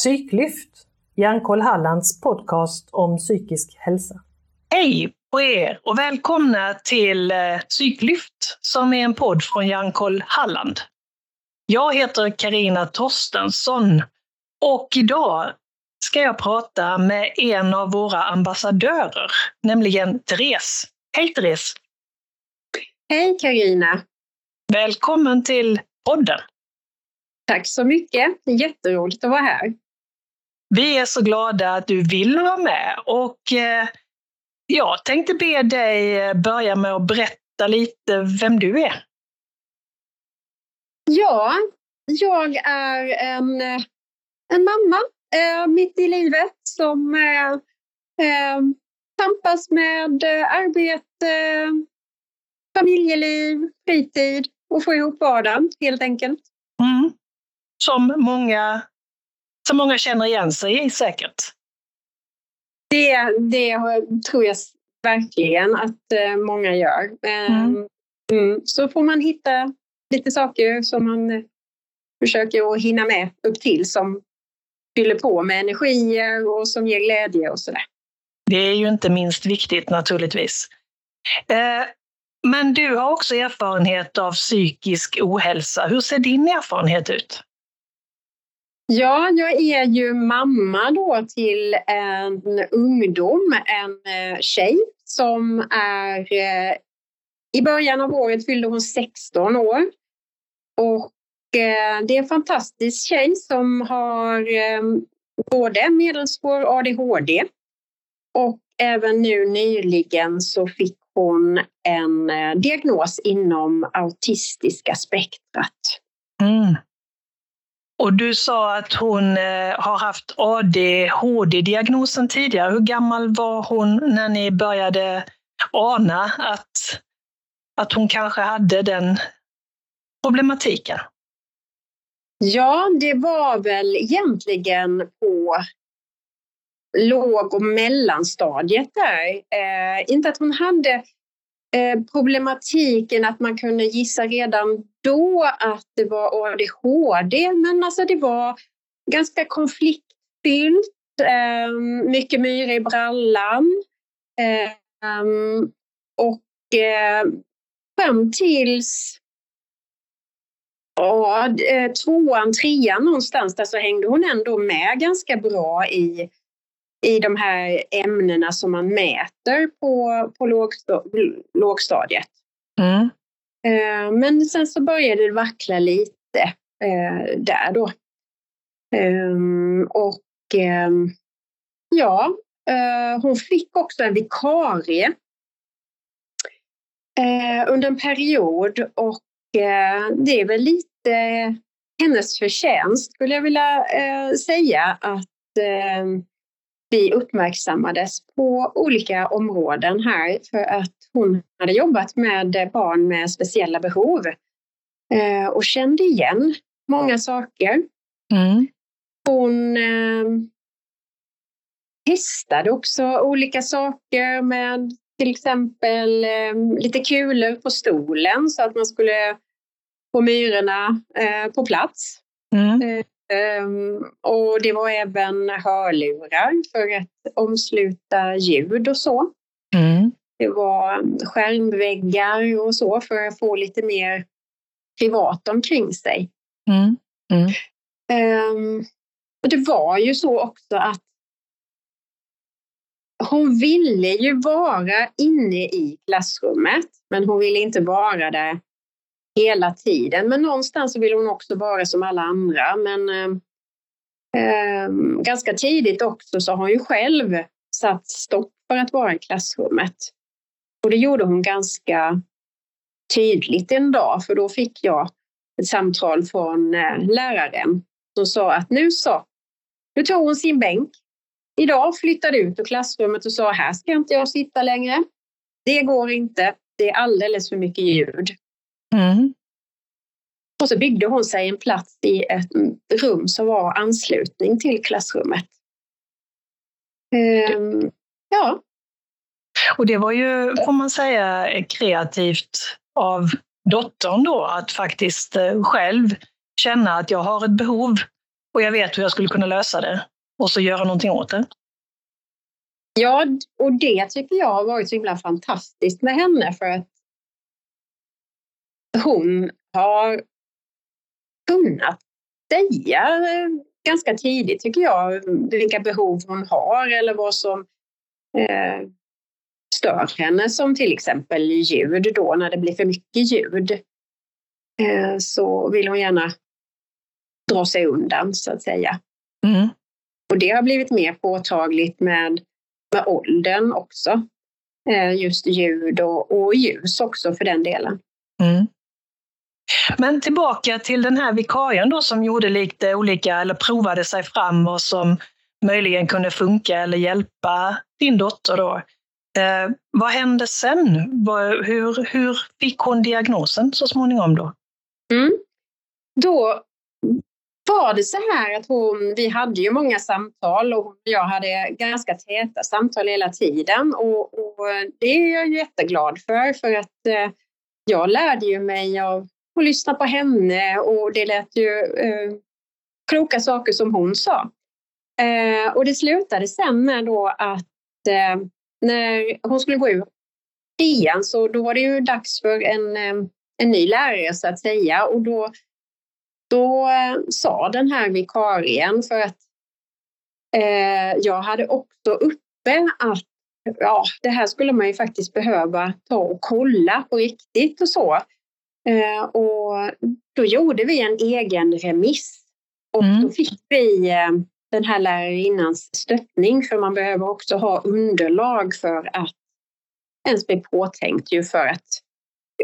Psyklyft, Hjärnkoll Hallands podcast om psykisk hälsa. Hej på er och välkomna till eh, Psyklyft som är en podd från Hjärnkoll Halland. Jag heter Karina Torstensson och idag ska jag prata med en av våra ambassadörer, nämligen Therese. Hej Therese! Hej Karina! Välkommen till podden! Tack så mycket! Jätteroligt att vara här. Vi är så glada att du vill vara med och eh, jag tänkte be dig eh, börja med att berätta lite vem du är. Ja, jag är en, en mamma eh, mitt i livet som eh, eh, tampas med eh, arbete, familjeliv, fritid och få ihop vardagen helt enkelt. Mm. Som, många, som många känner igen sig i säkert. Det, det tror jag verkligen att eh, många gör. Mm. Mm. Så får man hitta lite saker som man försöker att hinna med upp till som fyller på med energier och som ger glädje och sådär. Det är ju inte minst viktigt naturligtvis. Eh, men du har också erfarenhet av psykisk ohälsa. Hur ser din erfarenhet ut? Ja, jag är ju mamma då till en ungdom, en eh, tjej som är eh, i början av året fyllde hon 16 år. Och eh, det är en fantastisk tjej som har både medelsvår ADHD och även nu nyligen så fick hon en diagnos inom autistiska spektrat. Mm. Och du sa att hon eh, har haft ADHD-diagnosen tidigare. Hur gammal var hon när ni började ana att, att hon kanske hade den problematiken? Ja, det var väl egentligen på låg och mellanstadiet där. Eh, inte att hon hade Eh, problematiken att man kunde gissa redan då att det var ADHD, men alltså det var ganska konfliktfyllt, ehm, mycket myra i brallan. Ehm, och eh, fram tills Ja, eh, tvåan, trean någonstans där så hängde hon ändå med ganska bra i, i de här ämnena som man mäter på, på lågstadiet. Mm. Eh, men sen så började det vackla lite eh, där då. Ehm, och ehm, ja, hon fick också en vikarie under en period och det är väl lite eh, hennes förtjänst skulle jag vilja eh, säga att eh, vi uppmärksammades på olika områden här för att hon hade jobbat med barn med speciella behov eh, och kände igen många saker. Mm. Hon eh, testade också olika saker med till exempel eh, lite kulor på stolen så att man skulle på myrorna på plats. Mm. Eh, ehm, och det var även hörlurar för att omsluta ljud och så. Mm. Det var skärmväggar och så för att få lite mer privat omkring sig. Mm. Um, och det var ju så också att hon ville ju vara inne i klassrummet, men hon ville inte vara där hela tiden. Men någonstans vill hon också vara som alla andra. Men eh, eh, ganska tidigt också så har hon ju själv satt stopp för att vara i klassrummet. Och det gjorde hon ganska tydligt en dag, för då fick jag ett samtal från eh, läraren som sa att nu så, nu tog hon sin bänk. Idag flyttade ut ur klassrummet och sa här ska inte jag sitta längre. Det går inte. Det är alldeles för mycket ljud. Mm. Och så byggde hon sig en plats i ett rum som var anslutning till klassrummet. Um, ja. Och det var ju, får man säga, kreativt av dottern då att faktiskt eh, själv känna att jag har ett behov och jag vet hur jag skulle kunna lösa det och så göra någonting åt det. Ja, och det tycker jag har varit så himla fantastiskt med henne för att hon har kunnat säga ganska tidigt, tycker jag, vilka behov hon har eller vad som eh, stör henne, som till exempel ljud då, när det blir för mycket ljud. Eh, så vill hon gärna dra sig undan, så att säga. Mm. Och det har blivit mer påtagligt med, med åldern också. Eh, just ljud och, och ljus också för den delen. Mm. Men tillbaka till den här vikarien då som gjorde lite olika, eller provade sig fram och som möjligen kunde funka eller hjälpa din dotter då. Eh, vad hände sen? Hur, hur fick hon diagnosen så småningom då? Mm. Då var det så här att hon, vi hade ju många samtal och jag hade ganska täta samtal hela tiden och, och det är jag jätteglad för för att eh, jag lärde ju mig av och lyssna på henne och det lät ju eh, kloka saker som hon sa. Eh, och det slutade sen med då att eh, när hon skulle gå ur tian så då var det ju dags för en, eh, en ny lärare så att säga och då då eh, sa den här vikarien, för att eh, jag hade också uppe att ja, det här skulle man ju faktiskt behöva ta och kolla på riktigt och så. Eh, och då gjorde vi en egen remiss och mm. då fick vi eh, den här lärarinnans stöttning för man behöver också ha underlag för att ens bli påtänkt ju för att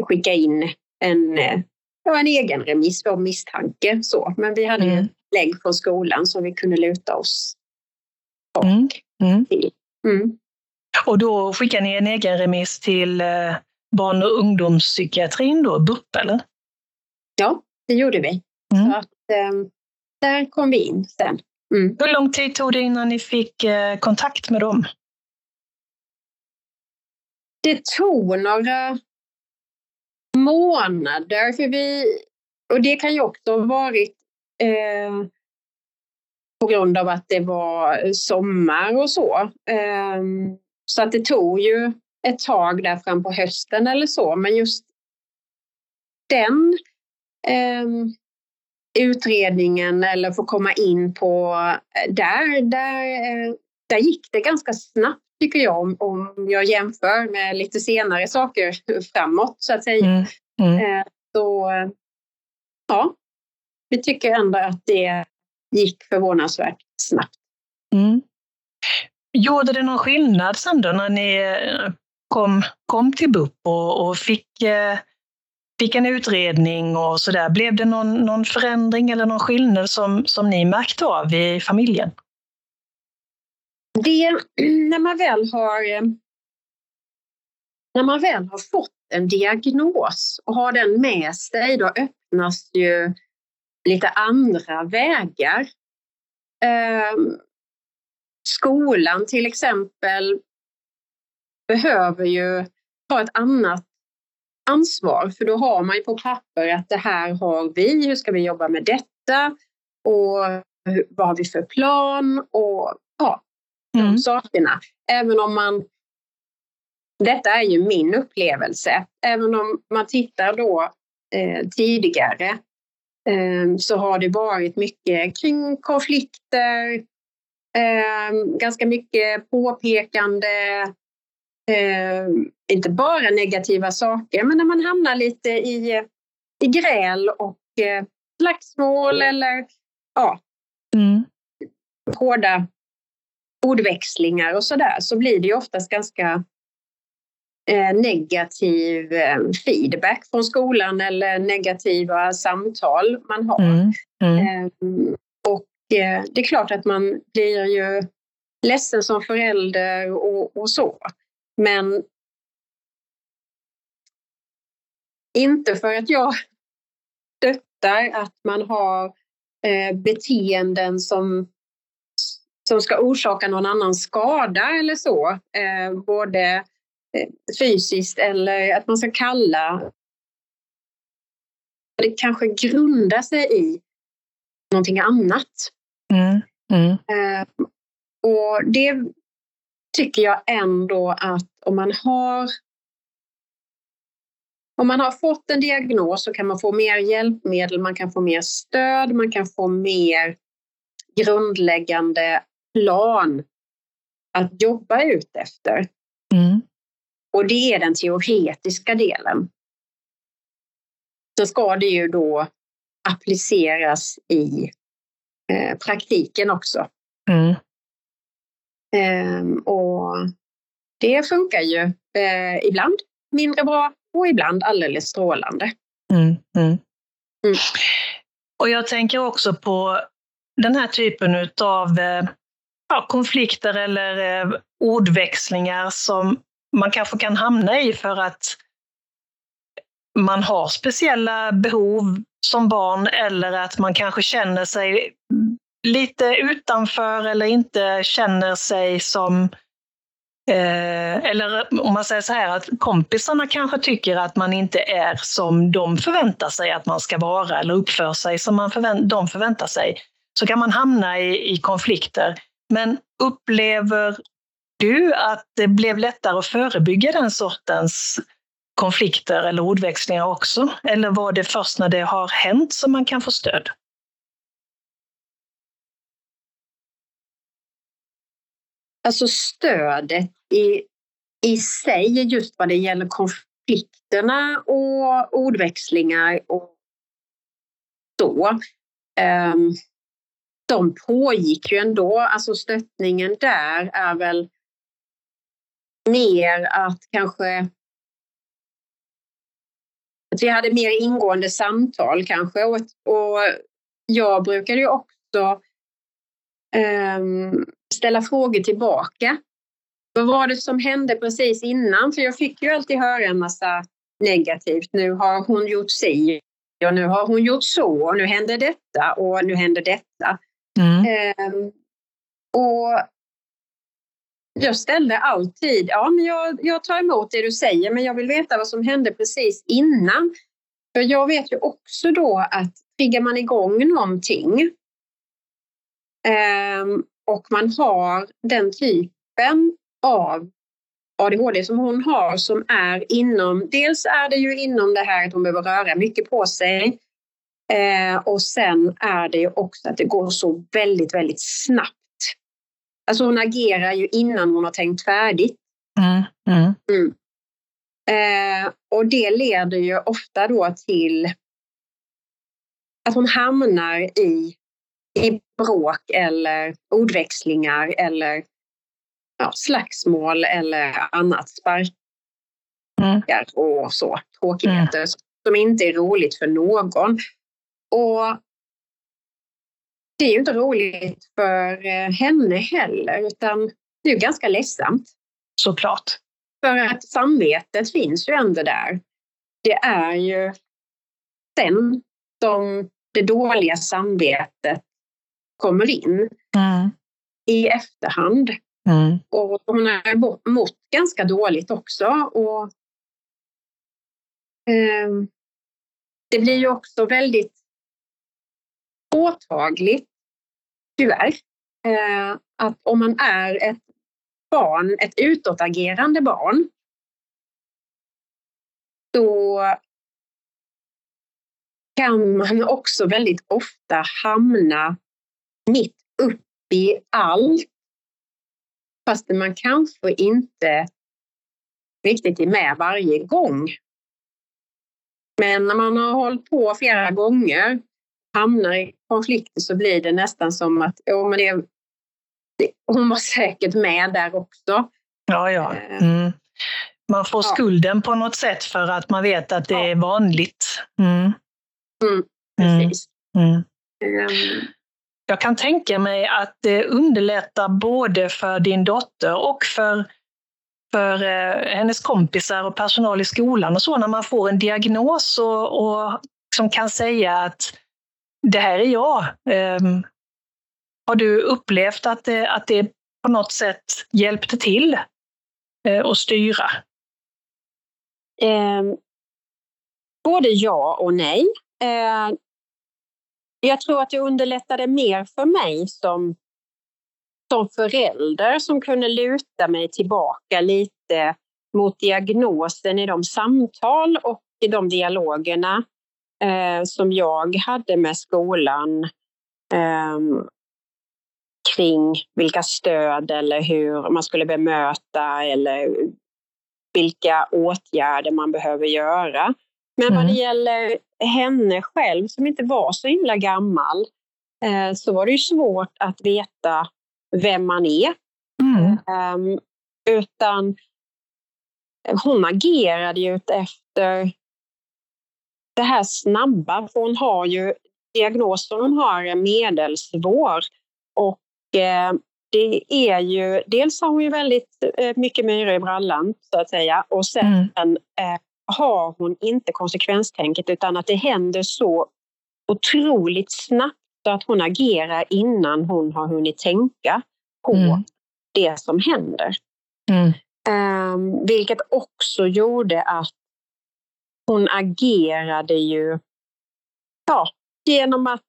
skicka in en eh, ja, en egen remiss av misstanke. Så. Men vi hade mm. lägg från skolan som vi kunde luta oss mm. Mm. till. Mm. Och då skickade ni en egen remiss till barn och ungdomspsykiatrin då, BUP eller? Ja, det gjorde vi. Mm. Så att, eh, där kom vi in sen. Mm. Hur lång tid tog det innan ni fick eh, kontakt med dem? Det tog några månader. För vi, och det kan ju också ha varit eh, på grund av att det var sommar och så. Eh, så att det tog ju ett tag där fram på hösten eller så. Men just den eh, utredningen eller få komma in på där, där, eh, där gick det ganska snabbt tycker jag, om, om jag jämför med lite senare saker framåt så att säga. Mm. Mm. Eh, så ja, vi tycker ändå att det gick förvånansvärt snabbt. Mm. Gjorde det någon skillnad sen då när ni eh, kom, kom till BUP och, och fick, eh, fick en utredning och så där. Blev det någon, någon förändring eller någon skillnad som, som ni märkte av i familjen? det, när man väl har eh, när man väl har fått en diagnos och har den med sig, då öppnas ju lite andra vägar. Eh, skolan till exempel behöver ju ta ett annat ansvar, för då har man ju på papper att det här har vi, hur ska vi jobba med detta och vad har vi för plan och ja, mm. de sakerna. Även om man... Detta är ju min upplevelse. Även om man tittar då eh, tidigare eh, så har det varit mycket kring konflikter, eh, ganska mycket påpekande, eh, inte bara negativa saker, men när man hamnar lite i, i gräl och eh, slagsmål eller ja, mm. hårda ordväxlingar och sådär så blir det ju oftast ganska eh, negativ eh, feedback från skolan eller negativa samtal man har. Mm. Mm. Eh, och det är klart att man blir ju ledsen som förälder och, och så. Men inte för att jag stöttar att man har beteenden som som ska orsaka någon annan skada eller så. Eh, både eh, fysiskt eller att man ska kalla. Det kanske grundar sig i någonting annat. Mm. Mm. Eh, och det tycker jag ändå att om man har om man har fått en diagnos så kan man få mer hjälpmedel, man kan få mer stöd, man kan få mer grundläggande plan att jobba ut efter. Mm. Och det är den teoretiska delen. Så ska det ju då appliceras i eh, praktiken också. Mm. Ehm, och det funkar ju eh, ibland mindre bra och ibland alldeles strålande. Mm. Mm. Mm. Och jag tänker också på den här typen av eh, ja, konflikter eller eh, ordväxlingar som man kanske kan hamna i för att man har speciella behov som barn eller att man kanske känner sig lite utanför eller inte känner sig som eh, eller om man säger så här att kompisarna kanske tycker att man inte är som de förväntar sig att man ska vara eller uppför sig som man förvänt de förväntar sig. Så kan man hamna i, i konflikter. Men upplever du att det blev lättare att förebygga den sortens konflikter eller ordväxlingar också? Eller var det först när det har hänt som man kan få stöd? Alltså stödet i, i sig, just vad det gäller konflikterna och ordväxlingar och så. Um, de pågick ju ändå. Alltså stöttningen där är väl mer att kanske att vi hade mer ingående samtal kanske och, och jag brukade ju också um, ställa frågor tillbaka. Vad var det som hände precis innan? För jag fick ju alltid höra en massa negativt. Nu har hon gjort si och nu har hon gjort så och nu händer detta och nu händer detta. Mm. Um, och jag ställde alltid, ja men jag, jag tar emot det du säger men jag vill veta vad som hände precis innan. För jag vet ju också då att triggar man igång någonting um, och man har den typen av ADHD som hon har som är inom, dels är det ju inom det här att hon behöver röra mycket på sig eh, och sen är det ju också att det går så väldigt, väldigt snabbt. Alltså hon agerar ju innan hon har tänkt färdigt. Mm. Mm. Mm. Eh, och det leder ju ofta då till att hon hamnar i, i bråk eller ordväxlingar eller ja, slagsmål eller annat. Sparkar Mm. och så. Tråkigheter som inte är roligt för någon. Och det är ju inte roligt för eh, henne heller, utan det är ju ganska ledsamt. Såklart. För att samvetet finns ju ändå där. Det är ju sen som det dåliga samvetet kommer in Mm. i efterhand. Mm. Och hon har mått ganska dåligt också. Och, ehm, det blir ju också väldigt påtagligt, tyvärr, eh, att om man är ett barn, ett utåtagerande barn, då kan man också väldigt ofta hamna mitt upp i allt fast man kanske inte riktigt är med varje gång. Men när man har hållit på flera gånger, hamnar i konflikter så blir det nästan som att oh, men det, det, hon var säkert med där också. Ja, ja. Eh, Mm. Man får Ja. skulden på något sätt för att man vet att det Ja. är vanligt. Mm. Mm, Mm. precis. Mm. Jag kan tänka mig att det underlättar både för din dotter och för, för eh, hennes kompisar och personal i skolan och så när man får en diagnos och, och som kan säga att det här är jag. Um, har du upplevt att det, att det på något sätt hjälpte till uh, att styra? Um, både ja och nej. Uh, jag tror att det underlättade mer för mig som, som förälder som kunde luta mig tillbaka lite mot diagnosen i de samtal och i de dialogerna eh, som jag hade med skolan eh, kring vilka stöd eller hur man skulle bemöta eller vilka åtgärder man behöver göra. Men mm. vad det gäller henne själv som inte var så himla gammal eh, så var det ju svårt att veta vem man är. Mm. Um, utan hon agerade ju efter det här snabba, för hon har ju diagnosen hon har är medelsvår och eh, det är ju, dels har hon ju väldigt eh, mycket myror i brallan så att säga och sen mm. eh, har hon inte konsekvenstänket utan att det händer så otroligt snabbt att hon agerar innan hon har hunnit tänka på mm. det som händer. Mm. Um, vilket också gjorde att hon agerade ju ja, genom att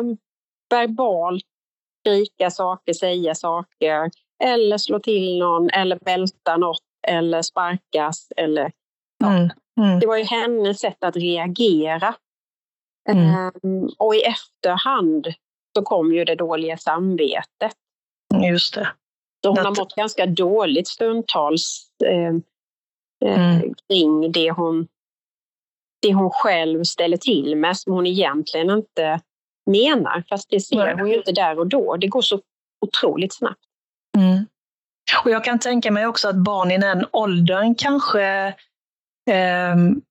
um, verbalt skrika saker, säga saker eller slå till någon eller välta något eller sparkas. Eller, ja. Mm. Det var ju hennes sätt att reagera. Mm. Um, och i efterhand så kom ju det dåliga samvetet. Just det. Så hon har mått ganska dåligt stundtals eh, eh, mm. kring det hon, det hon själv ställer till med som hon egentligen inte menar. Fast det ser hon ju inte där och då. Det går så otroligt snabbt. Mm. Och jag kan tänka mig också att barn i den åldern kanske Ehm,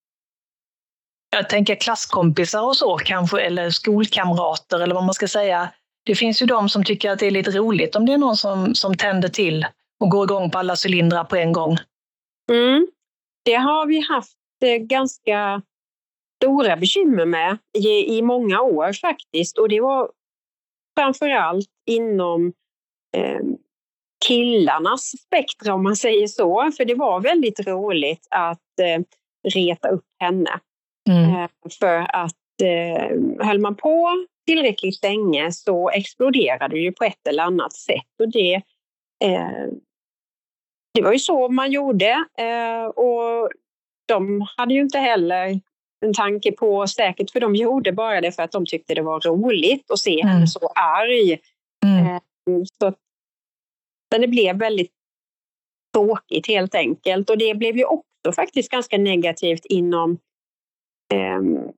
jag tänker klasskompisar och så kanske, eller skolkamrater eller vad man ska säga. Det finns ju de som tycker att det är lite roligt om det är någon som, som tänder till och går igång på alla cylindrar på en gång. Mm. Det har vi haft eh, ganska stora bekymmer med i, i många år faktiskt. Och det var framför allt inom eh, killarnas spektra om man säger så. För det var väldigt roligt att eh, reta upp henne. Mm. Eh, för att eh, höll man på tillräckligt länge så exploderade det ju på ett eller annat sätt. Och det, eh, det var ju så man gjorde. Eh, och de hade ju inte heller en tanke på, säkert för de gjorde bara det för att de tyckte det var roligt att se mm. henne så arg. Mm. Eh, så men det blev väldigt tråkigt helt enkelt. Och det blev ju också faktiskt ganska negativt inom eh,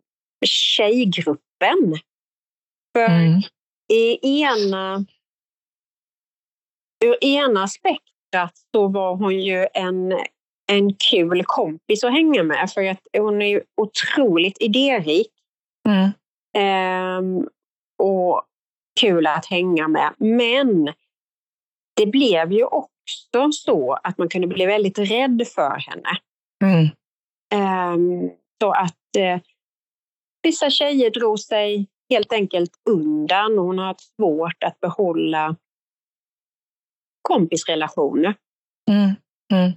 tjejgruppen. För mm. i ena, ur ena spektrat så var hon ju en, en kul kompis att hänga med för att hon är ju otroligt idérik. Mm. Eh, och kul att hänga med. Men det blev ju också så att man kunde bli väldigt rädd för henne. Mm. Um, så att uh, vissa tjejer drog sig helt enkelt undan och hon har haft svårt att behålla kompisrelationer. Mm. Mm.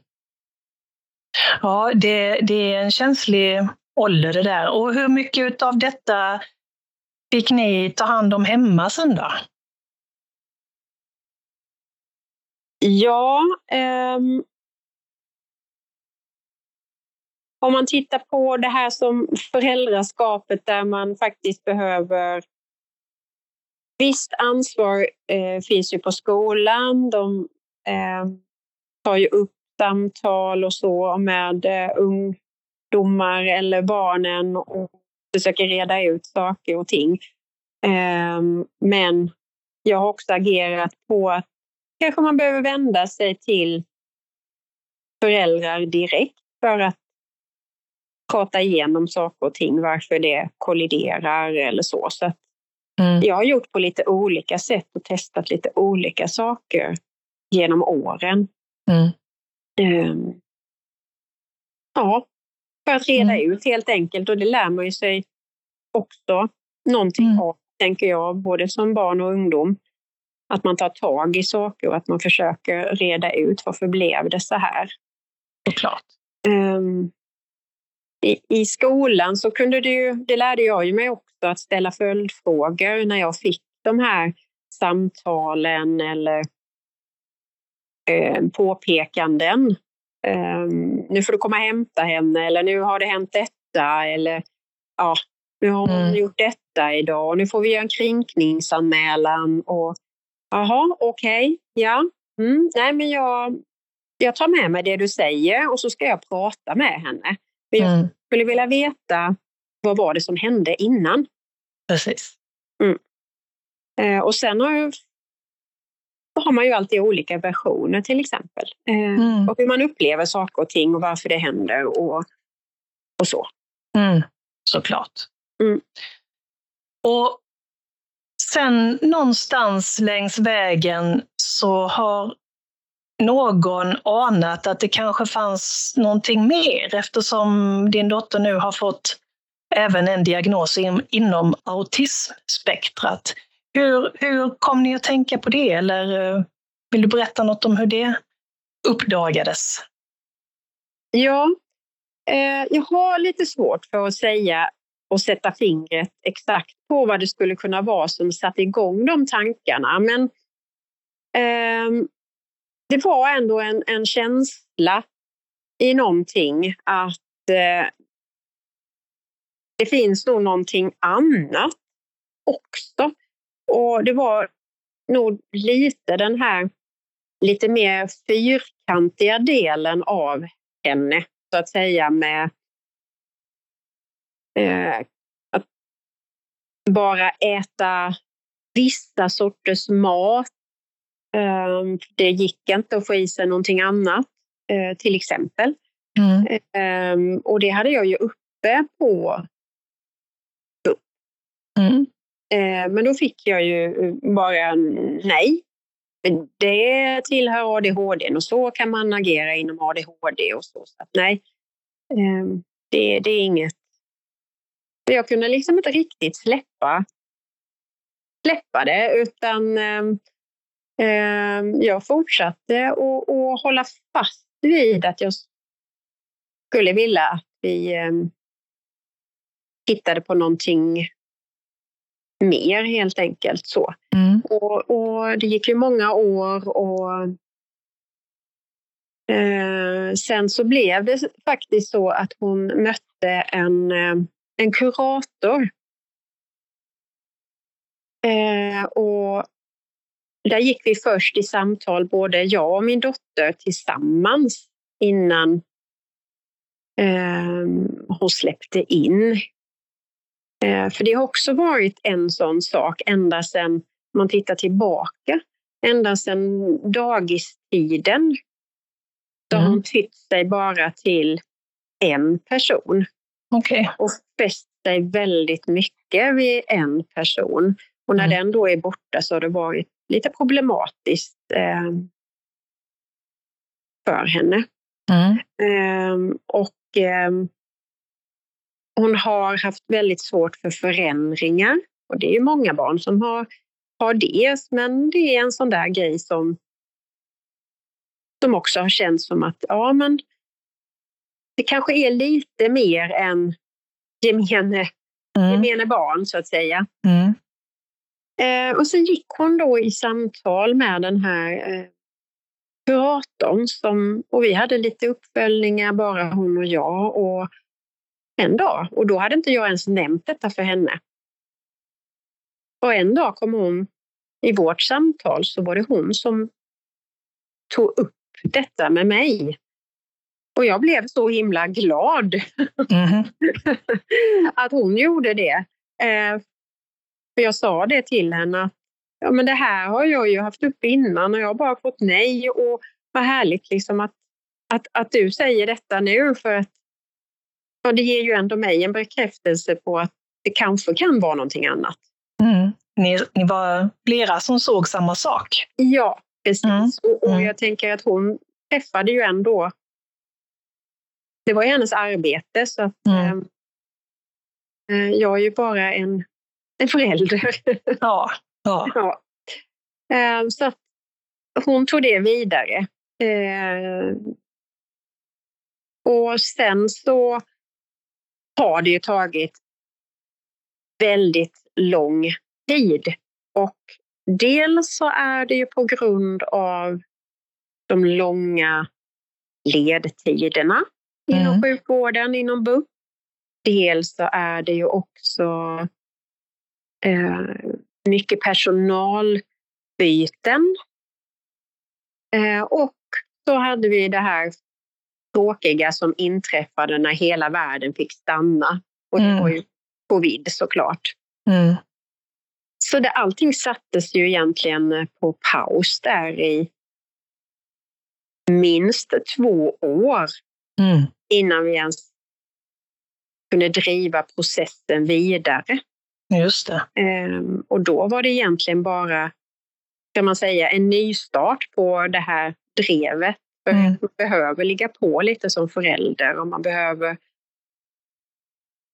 Ja, det, det är en känslig ålder det där. Och hur mycket av detta fick ni ta hand om hemma sen då? Ja, um, om man tittar på det här som föräldraskapet där man faktiskt behöver Visst ansvar eh, finns ju på skolan. De eh, tar ju upp samtal och så med eh, ungdomar eller barnen och försöker reda ut saker och ting. Eh, men jag har också agerat på att kanske man behöver vända sig till föräldrar direkt för att prata igenom saker och ting, varför det kolliderar eller så. så mm. Jag har gjort på lite olika sätt och testat lite olika saker genom åren. Mm. Um, ja, för att reda mm. ut helt enkelt och det lär man ju sig också någonting mm. av, tänker jag, både som barn och ungdom. Att man tar tag i saker och att man försöker reda ut varför blev det så här. Såklart. Um, i, I skolan så kunde det ju, det lärde jag ju mig också, att ställa följdfrågor när jag fick de här samtalen eller eh, påpekanden. Eh, nu får du komma och hämta henne eller nu har det hänt detta eller ja, nu har hon mm. gjort detta idag och nu får vi göra en kränkningsanmälan och jaha, okej, okay, ja, mm, nej men jag, jag tar med mig det du säger och så ska jag prata med henne. Men jag mm. skulle vilja veta vad var det som hände innan? Precis. Mm. Eh, och sen har, jag, har man ju alltid olika versioner till exempel. Eh, mm. Och hur man upplever saker och ting och varför det händer och, och så. Mm. Såklart. Mm. Och sen någonstans längs vägen så har någon anat att det kanske fanns någonting mer eftersom din dotter nu har fått även en diagnos inom autismspektrat. Hur, hur kom ni att tänka på det eller eh, vill du berätta något om hur det uppdagades? Ja, eh, jag har lite svårt för att säga och sätta fingret exakt på vad det skulle kunna vara som satte igång de tankarna. Men eh, det var ändå en, en känsla i någonting att eh, det finns nog någonting annat också. Och det var nog lite den här lite mer fyrkantiga delen av henne, så att säga, med eh, att bara äta vissa sorters mat. Eh, det gick inte att få i sig någonting annat, eh, till exempel. Mm. Ehm, och det hade jag ju uppe på Mm. Eh, men då fick jag ju bara nej. Det tillhör ADHD och så kan man agera inom ADHD och så. så att, nej, eh, det, det är inget. Jag kunde liksom inte riktigt släppa, släppa det utan eh, jag fortsatte att hålla fast vid att jag skulle vilja att vi tittade på någonting mer helt enkelt. så. Mm. Och, och, det gick ju många år och eh, sen så blev det faktiskt så att hon mötte en, eh, en kurator. Eh, och där gick vi först i samtal, både jag och min dotter tillsammans innan eh, hon släppte in Eh, för det har också varit en sån sak ända sedan man tittar tillbaka. Ända sedan dagistiden. Då mm. har hon tytt sig bara till en person. Okay. Och fäst sig väldigt mycket vid en person. Och när mm. den då är borta så har det varit lite problematiskt eh, för henne. Mm. Eh, och eh, hon har haft väldigt svårt för förändringar. Och det är många barn som har, har det, men det är en sån där grej som, som också har känts som att ja, men det kanske är lite mer än gemene, mm. gemene barn, så att säga. Mm. Eh, och sen gick hon då i samtal med den här eh, kuratorn som, och vi hade lite uppföljningar, bara hon och jag. Och en dag. Och då hade inte jag ens nämnt detta för henne. Och en dag kom hon, i vårt samtal så var det hon som tog upp detta med mig. Och jag blev så himla glad mm. att hon gjorde det. Eh, för jag sa det till henne ja, men det här har jag ju haft upp innan och jag har bara fått nej. Och vad härligt liksom att, att, att du säger detta nu för att och det ger ju ändå mig en bekräftelse på att det kanske kan vara någonting annat. Mm. Ni, ni var flera som såg samma sak? Ja, precis. Mm. Och, och mm. jag tänker att hon träffade ju ändå... Det var ju hennes arbete så att mm. eh, jag är ju bara en, en förälder. Ja. ja. ja. Eh, så att hon tog det vidare. Eh, och sen så har det ju tagit väldigt lång tid. Och dels så är det ju på grund av de långa ledtiderna inom mm. sjukvården, inom BUP. Dels så är det ju också eh, mycket personalbyten. Eh, och så hade vi det här tråkiga som inträffade när hela världen fick stanna. Och det var ju mm. covid såklart. Mm. Så det, allting sattes ju egentligen på paus där i minst två år mm. Innan vi ens kunde driva processen vidare. Just det. Ehm, och då var det egentligen bara, kan man säga, en nystart på det här drevet. För mm. Man behöver ligga på lite som förälder och man behöver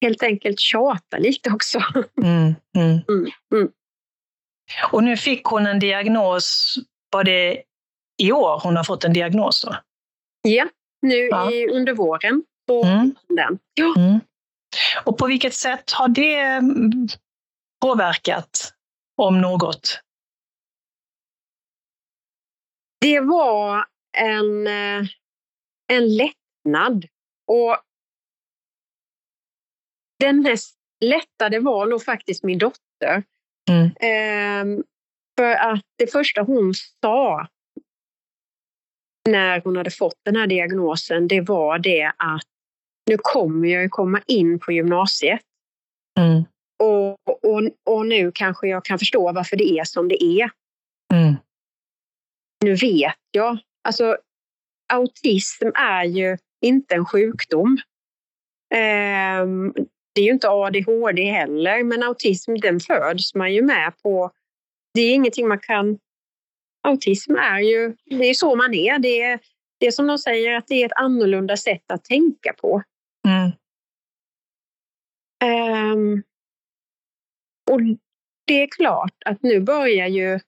helt enkelt tjata lite också. Mm, mm. Mm, mm. och nu fick hon en diagnos, var det i år hon har fått en diagnos? Då? Ja, nu ja. I, under våren. På mm. den. Ja. Mm. Och på vilket sätt har det mm, påverkat, om något? Det var en, eh, en lättnad. Och den mest lättade var nog faktiskt min dotter. Mm. Ehm, för att det första hon sa när hon hade fått den här diagnosen, det var det att nu kommer jag komma in på gymnasiet. Mm. Och, och, och nu kanske jag kan förstå varför det är som det är. Mm. Nu vet jag. Alltså, autism är ju inte en sjukdom. Um, det är ju inte ADHD heller, men autism den föds man ju med på. Det är ingenting man kan... Autism är ju, det är så man är. Det är, det är som de säger, att det är ett annorlunda sätt att tänka på. Mm. Um, och det är klart att nu börjar ju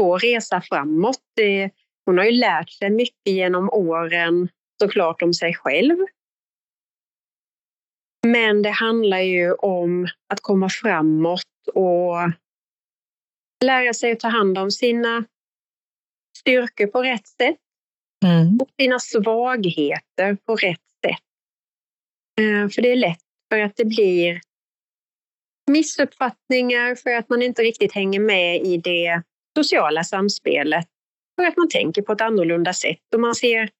vår resa framåt. Det, hon har ju lärt sig mycket genom åren såklart om sig själv. Men det handlar ju om att komma framåt och lära sig att ta hand om sina styrkor på rätt sätt mm. och sina svagheter på rätt sätt. Eh, för det är lätt för att det blir missuppfattningar för att man inte riktigt hänger med i det sociala samspelet. För att man tänker på ett annorlunda sätt och man ser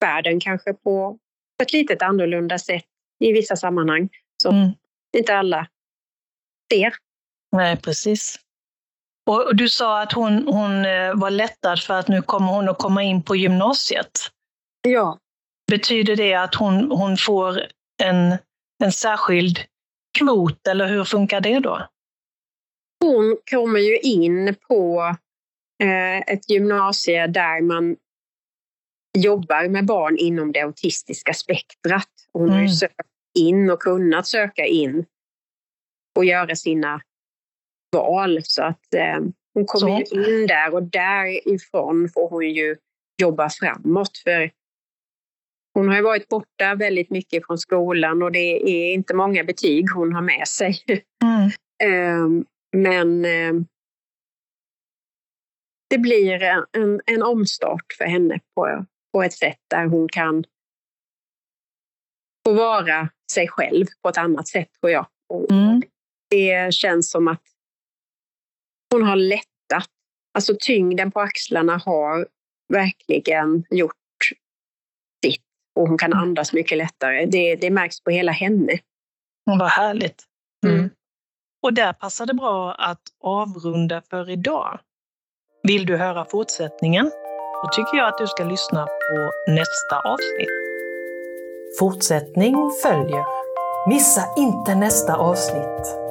världen kanske på ett litet annorlunda sätt i vissa sammanhang som mm. inte alla ser. Nej, precis. Och du sa att hon, hon eh, var lättad för att nu kommer hon att komma in på gymnasiet. Ja. Betyder det att hon, hon får en, en särskild kvot, eller hur funkar det då? Hon kommer ju in på eh, ett gymnasie där man jobbar med barn inom det autistiska spektrat. Hon mm. har ju mm. sökt in och kunnat söka in och göra sina val. Så att eh, hon kommer ju in där och därifrån får hon ju jobba framåt. För hon har ju varit borta väldigt mycket från skolan och det är inte många betyg hon har med sig. Mm. eh, men eh, det blir en, en omstart för henne på, på ett sätt där hon kan få vara sig själv på ett annat sätt tror jag. Mm. Det känns som att hon har lättat. Alltså tyngden på axlarna har verkligen gjort sitt och hon kan mm. andas mycket lättare. Det, det märks på hela henne. Vad härligt. Mm. mm. Och där passar det bra att avrunda för idag. Vill du höra fortsättningen? Då tycker jag att du ska lyssna på nästa avsnitt. Fortsättning följer. Missa inte nästa avsnitt.